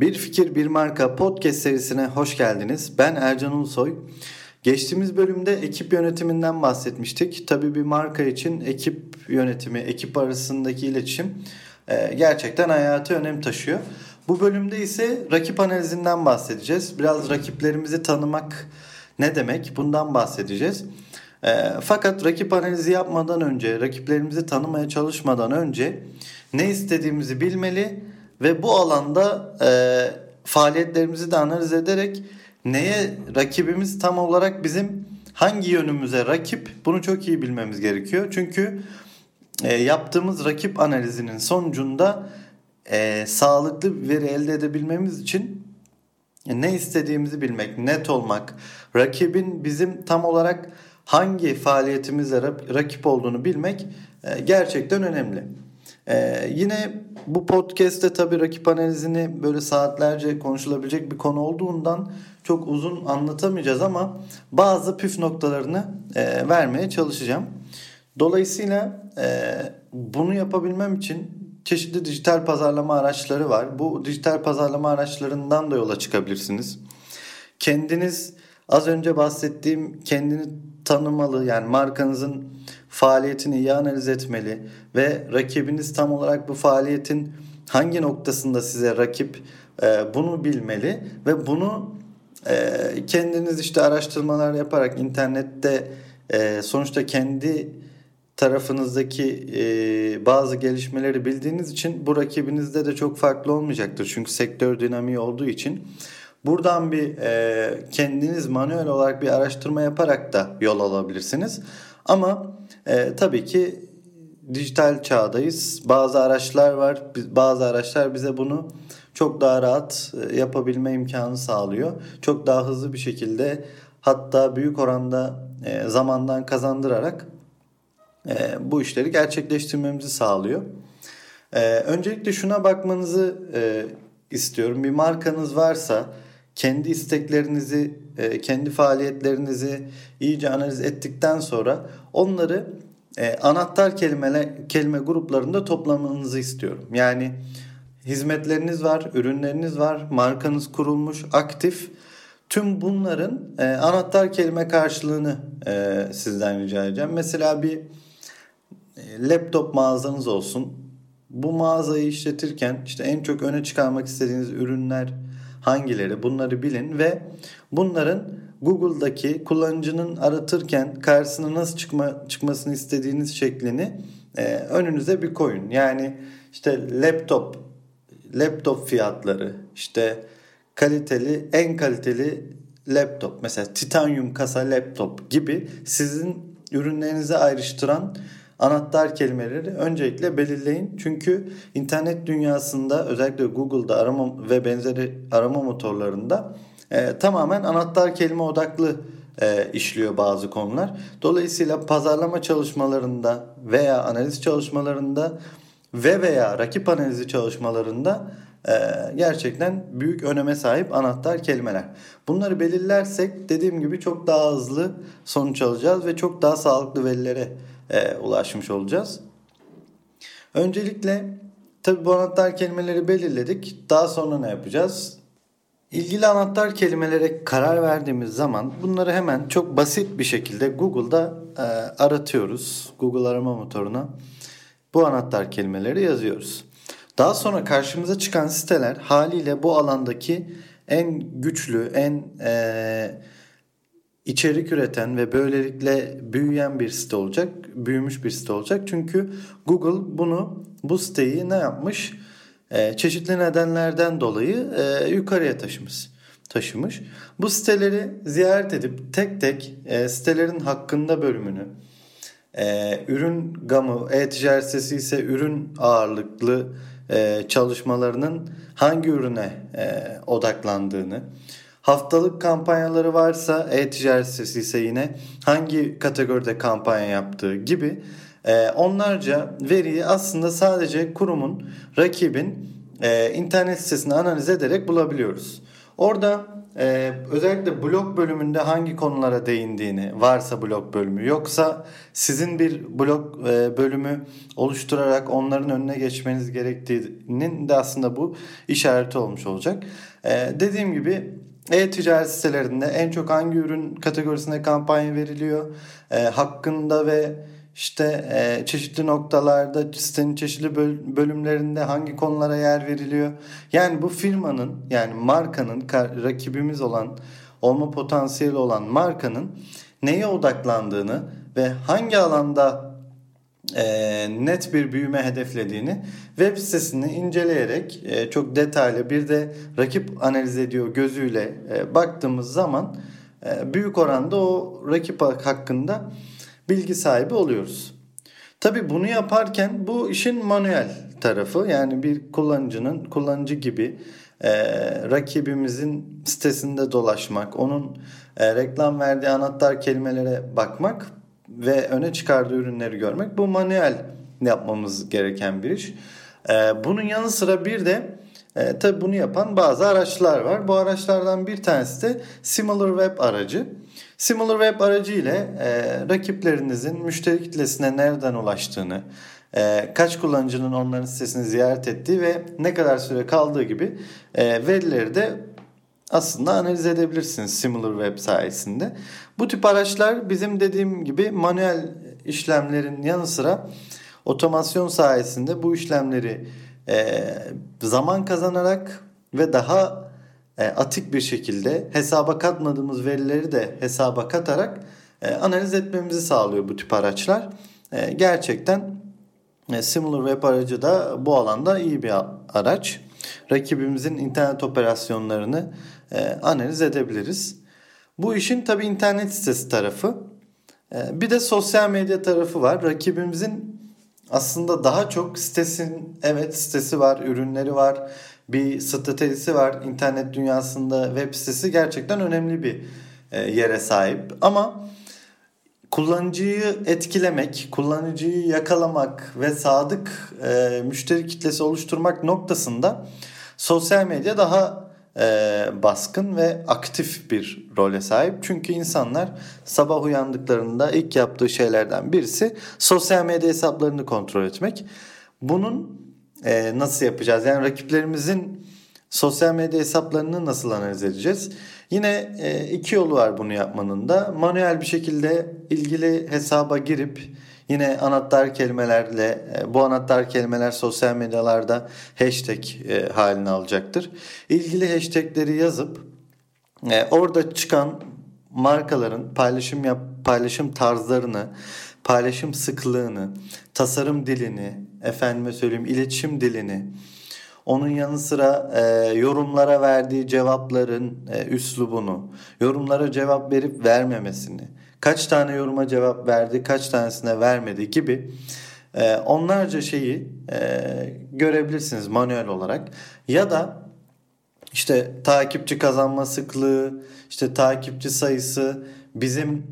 Bir Fikir Bir Marka podcast serisine hoş geldiniz. Ben Ercan Ulusoy. Geçtiğimiz bölümde ekip yönetiminden bahsetmiştik. Tabii bir marka için ekip yönetimi, ekip arasındaki iletişim e, gerçekten hayati önem taşıyor. Bu bölümde ise rakip analizinden bahsedeceğiz. Biraz rakiplerimizi tanımak ne demek bundan bahsedeceğiz. E, fakat rakip analizi yapmadan önce, rakiplerimizi tanımaya çalışmadan önce ne istediğimizi bilmeli ve bu alanda e, faaliyetlerimizi de analiz ederek neye rakibimiz tam olarak bizim hangi yönümüze rakip bunu çok iyi bilmemiz gerekiyor. Çünkü e, yaptığımız rakip analizinin sonucunda e, sağlıklı bir veri elde edebilmemiz için ne istediğimizi bilmek, net olmak, rakibin bizim tam olarak hangi faaliyetimizle rakip olduğunu bilmek e, gerçekten önemli. Ee, yine bu podcast'te tabii rakip analizini böyle saatlerce konuşulabilecek bir konu olduğundan çok uzun anlatamayacağız ama bazı püf noktalarını e, vermeye çalışacağım. Dolayısıyla e, bunu yapabilmem için çeşitli dijital pazarlama araçları var. Bu dijital pazarlama araçlarından da yola çıkabilirsiniz. Kendiniz az önce bahsettiğim kendini tanımalı yani markanızın faaliyetini iyi analiz etmeli ve rakibiniz tam olarak bu faaliyetin hangi noktasında size rakip e, bunu bilmeli ve bunu e, kendiniz işte araştırmalar yaparak internette e, sonuçta kendi tarafınızdaki e, bazı gelişmeleri bildiğiniz için bu rakibinizde de çok farklı olmayacaktır. Çünkü sektör dinamiği olduğu için buradan bir e, kendiniz manuel olarak bir araştırma yaparak da yol alabilirsiniz. Ama e, tabii ki dijital çağdayız. Bazı araçlar var. Bazı araçlar bize bunu çok daha rahat e, yapabilme imkanı sağlıyor. Çok daha hızlı bir şekilde hatta büyük oranda e, zamandan kazandırarak e, bu işleri gerçekleştirmemizi sağlıyor. Öncelikle şuna bakmanızı istiyorum. Bir markanız varsa kendi isteklerinizi, kendi faaliyetlerinizi iyice analiz ettikten sonra onları anahtar kelimeler kelime gruplarında toplamanızı istiyorum. Yani hizmetleriniz var, ürünleriniz var, markanız kurulmuş, aktif. Tüm bunların e, anahtar kelime karşılığını e, sizden rica edeceğim. Mesela bir e, laptop mağazanız olsun. Bu mağazayı işletirken işte en çok öne çıkarmak istediğiniz ürünler hangileri bunları bilin ve bunların Google'daki kullanıcının aratırken karşısına nasıl çıkma, çıkmasını istediğiniz şeklini e, önünüze bir koyun. Yani işte laptop laptop fiyatları işte kaliteli en kaliteli laptop mesela titanyum kasa laptop gibi sizin ürünlerinizi ayrıştıran anahtar kelimeleri öncelikle belirleyin. Çünkü internet dünyasında özellikle Google'da arama ve benzeri arama motorlarında e, tamamen anahtar kelime odaklı e, işliyor bazı konular. Dolayısıyla pazarlama çalışmalarında veya analiz çalışmalarında ve veya rakip analizi çalışmalarında e, gerçekten büyük öneme sahip anahtar kelimeler. Bunları belirlersek dediğim gibi çok daha hızlı sonuç alacağız ve çok daha sağlıklı verilere e, ulaşmış olacağız. Öncelikle tabi bu anahtar kelimeleri belirledik. Daha sonra ne yapacağız? İlgili anahtar kelimelere karar verdiğimiz zaman bunları hemen çok basit bir şekilde Google'da e, aratıyoruz. Google arama motoruna bu anahtar kelimeleri yazıyoruz. Daha sonra karşımıza çıkan siteler haliyle bu alandaki en güçlü, en e, içerik üreten ve böylelikle büyüyen bir site olacak, büyümüş bir site olacak. Çünkü Google bunu, bu siteyi ne yapmış? E, çeşitli nedenlerden dolayı e, yukarıya taşımış. taşımış. Bu siteleri ziyaret edip tek tek e, sitelerin hakkında bölümünü, e, ürün gamı, e-ticaret sitesi ise ürün ağırlıklı e, çalışmalarının hangi ürüne e, odaklandığını, haftalık kampanyaları varsa e-ticaret sitesi ise yine hangi kategoride kampanya yaptığı gibi e, onlarca veriyi aslında sadece kurumun, rakibin internet sitesini analiz ederek bulabiliyoruz. Orada e, özellikle blog bölümünde hangi konulara değindiğini varsa blog bölümü yoksa sizin bir blog e, bölümü oluşturarak onların önüne geçmeniz gerektiğinin de aslında bu işareti olmuş olacak. E, dediğim gibi e-ticaret sitelerinde en çok hangi ürün kategorisine kampanya veriliyor e, hakkında ve işte e, çeşitli noktalarda sitenin çeşitli bölümlerinde hangi konulara yer veriliyor. Yani bu firmanın yani markanın rakibimiz olan olma potansiyeli olan markanın neye odaklandığını ve hangi alanda e, net bir büyüme hedeflediğini web sitesini inceleyerek e, çok detaylı bir de rakip analiz ediyor gözüyle e, baktığımız zaman e, büyük oranda o rakip hakkında bilgi sahibi oluyoruz. Tabi bunu yaparken bu işin manuel tarafı yani bir kullanıcının kullanıcı gibi e, rakibimizin sitesinde dolaşmak, onun e, reklam verdiği anahtar kelimelere bakmak ve öne çıkardığı ürünleri görmek bu manuel yapmamız gereken bir iş. E, bunun yanı sıra bir de e, tabi bunu yapan bazı araçlar var. Bu araçlardan bir tanesi de SimilarWeb aracı. SimilarWeb aracı ile e, rakiplerinizin müşteri kitlesine nereden ulaştığını, e, kaç kullanıcının onların sitesini ziyaret ettiği ve ne kadar süre kaldığı gibi e, verileri de aslında analiz edebilirsiniz SimilarWeb sayesinde. Bu tip araçlar bizim dediğim gibi manuel işlemlerin yanı sıra otomasyon sayesinde bu işlemleri e, zaman kazanarak ve daha atik bir şekilde hesaba katmadığımız verileri de hesaba katarak e, analiz etmemizi sağlıyor bu tip araçlar. E, gerçekten SimilarWeb aracı da bu alanda iyi bir araç. Rakibimizin internet operasyonlarını analiz edebiliriz. Bu işin tabi internet sitesi tarafı. Bir de sosyal medya tarafı var. Rakibimizin aslında daha çok sitesin evet sitesi var, ürünleri var, bir stratejisi var. İnternet dünyasında web sitesi gerçekten önemli bir e, yere sahip. Ama kullanıcıyı etkilemek, kullanıcıyı yakalamak ve sadık e, müşteri kitlesi oluşturmak noktasında sosyal medya daha e, baskın ve aktif bir role sahip. Çünkü insanlar sabah uyandıklarında ilk yaptığı şeylerden birisi sosyal medya hesaplarını kontrol etmek. Bunun e, nasıl yapacağız? Yani rakiplerimizin sosyal medya hesaplarını nasıl analiz edeceğiz? Yine e, iki yolu var bunu yapmanın da. Manuel bir şekilde ilgili hesaba girip yine anahtar kelimelerle e, bu anahtar kelimeler sosyal medyalarda hashtag e, halini alacaktır. İlgili hashtagleri yazıp e, orada çıkan markaların paylaşım yap paylaşım tarzlarını, paylaşım sıklığını, tasarım dilini, efendime söyleyeyim iletişim dilini, onun yanı sıra e, yorumlara verdiği cevapların e, üslubunu, yorumlara cevap verip vermemesini, kaç tane yoruma cevap verdi, kaç tanesine vermedi gibi e, onlarca şeyi e, görebilirsiniz manuel olarak. Ya da işte takipçi kazanma sıklığı, işte takipçi sayısı bizimle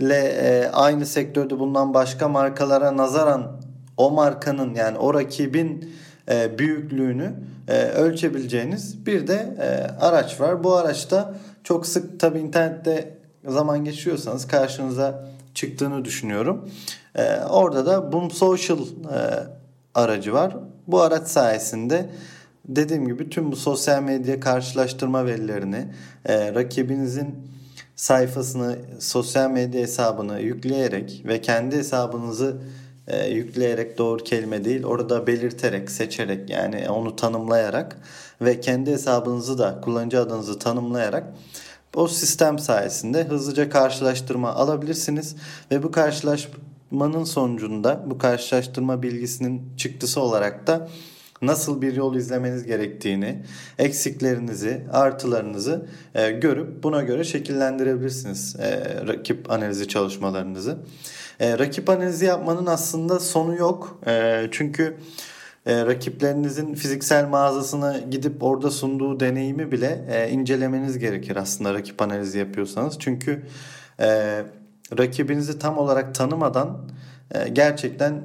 e, aynı sektörde bulunan başka markalara nazaran o markanın yani o rakibin e, büyüklüğünü e, ölçebileceğiniz bir de araç var. Bu araçta çok sık tabi internette zaman geçiriyorsanız karşınıza çıktığını düşünüyorum. Orada da Boom Social aracı var. Bu araç sayesinde dediğim gibi tüm bu sosyal medya karşılaştırma verilerini rakibinizin sayfasını, sosyal medya hesabını yükleyerek ve kendi hesabınızı e, yükleyerek doğru kelime değil orada belirterek seçerek yani onu tanımlayarak ve kendi hesabınızı da kullanıcı adınızı tanımlayarak o sistem sayesinde hızlıca karşılaştırma alabilirsiniz. Ve bu karşılaşmanın sonucunda bu karşılaştırma bilgisinin çıktısı olarak da nasıl bir yol izlemeniz gerektiğini, eksiklerinizi, artılarınızı e, görüp buna göre şekillendirebilirsiniz e, rakip analizi çalışmalarınızı. E, rakip analizi yapmanın aslında sonu yok. E, çünkü e, rakiplerinizin fiziksel mağazasına gidip orada sunduğu deneyimi bile e, incelemeniz gerekir aslında rakip analizi yapıyorsanız. Çünkü e, rakibinizi tam olarak tanımadan e, gerçekten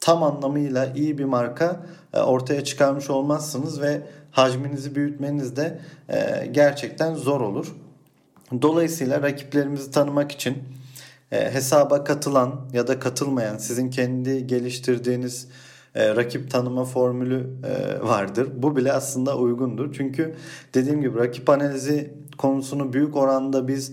tam anlamıyla iyi bir marka ortaya çıkarmış olmazsınız ve hacminizi büyütmeniz de e, gerçekten zor olur. Dolayısıyla rakiplerimizi tanımak için e, hesaba katılan ya da katılmayan sizin kendi geliştirdiğiniz rakip tanıma formülü vardır. Bu bile aslında uygundur. Çünkü dediğim gibi rakip analizi konusunu büyük oranda biz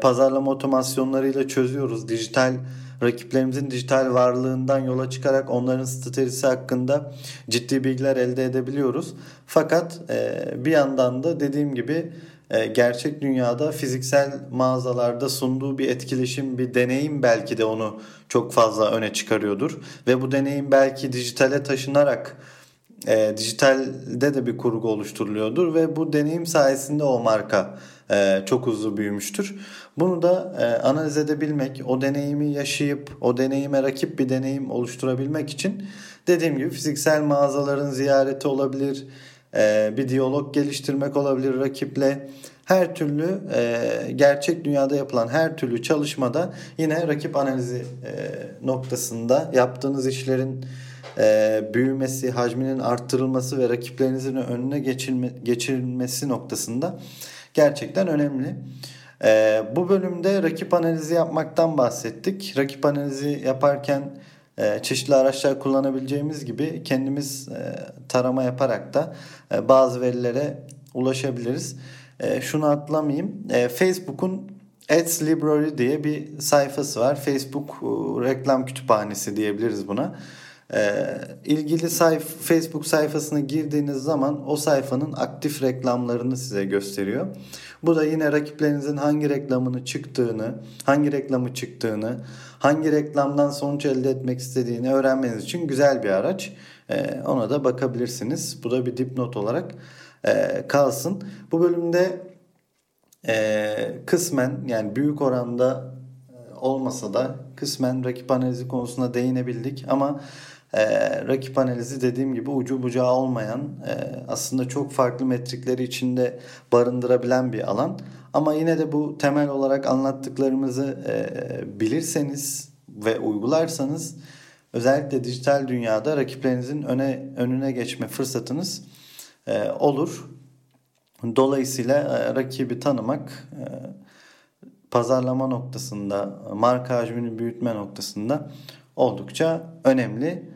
pazarlama otomasyonlarıyla çözüyoruz. Dijital rakiplerimizin dijital varlığından yola çıkarak onların stratejisi hakkında ciddi bilgiler elde edebiliyoruz. Fakat e, bir yandan da dediğim gibi e, gerçek dünyada fiziksel mağazalarda sunduğu bir etkileşim, bir deneyim belki de onu çok fazla öne çıkarıyordur. Ve bu deneyim belki dijitale taşınarak e, dijitalde de bir kurgu oluşturuluyordur ve bu deneyim sayesinde o marka e, çok hızlı büyümüştür. Bunu da e, analiz edebilmek, o deneyimi yaşayıp o deneyime rakip bir deneyim oluşturabilmek için dediğim gibi fiziksel mağazaların ziyareti olabilir, e, bir diyalog geliştirmek olabilir rakiple. Her türlü e, gerçek dünyada yapılan her türlü çalışmada yine rakip analizi noktasında yaptığınız işlerin e, büyümesi, hacminin arttırılması ve rakiplerinizin önüne geçilme, geçirilmesi noktasında gerçekten önemli. E, bu bölümde rakip analizi yapmaktan bahsettik. Rakip analizi yaparken e, çeşitli araçlar kullanabileceğimiz gibi kendimiz e, tarama yaparak da e, bazı verilere ulaşabiliriz. E, şunu atlamayayım. E, Facebook'un Ads Library diye bir sayfası var. Facebook e, reklam kütüphanesi diyebiliriz buna. E, ilgili sayf Facebook sayfasına girdiğiniz zaman o sayfanın aktif reklamlarını size gösteriyor. Bu da yine rakiplerinizin hangi reklamını çıktığını, hangi reklamı çıktığını, hangi reklamdan sonuç elde etmek istediğini öğrenmeniz için güzel bir araç. E, ona da bakabilirsiniz. Bu da bir dipnot olarak e, kalsın. Bu bölümde e, kısmen yani büyük oranda e, olmasa da kısmen rakip analizi konusuna değinebildik ama e, rakip analizi dediğim gibi ucu bucağı olmayan e, aslında çok farklı metrikleri içinde barındırabilen bir alan. Ama yine de bu temel olarak anlattıklarımızı e, bilirseniz ve uygularsanız özellikle dijital dünyada rakiplerinizin öne önüne geçme fırsatınız e, olur. Dolayısıyla e, rakibi tanımak e, pazarlama noktasında, marka hacmini büyütme noktasında oldukça önemli.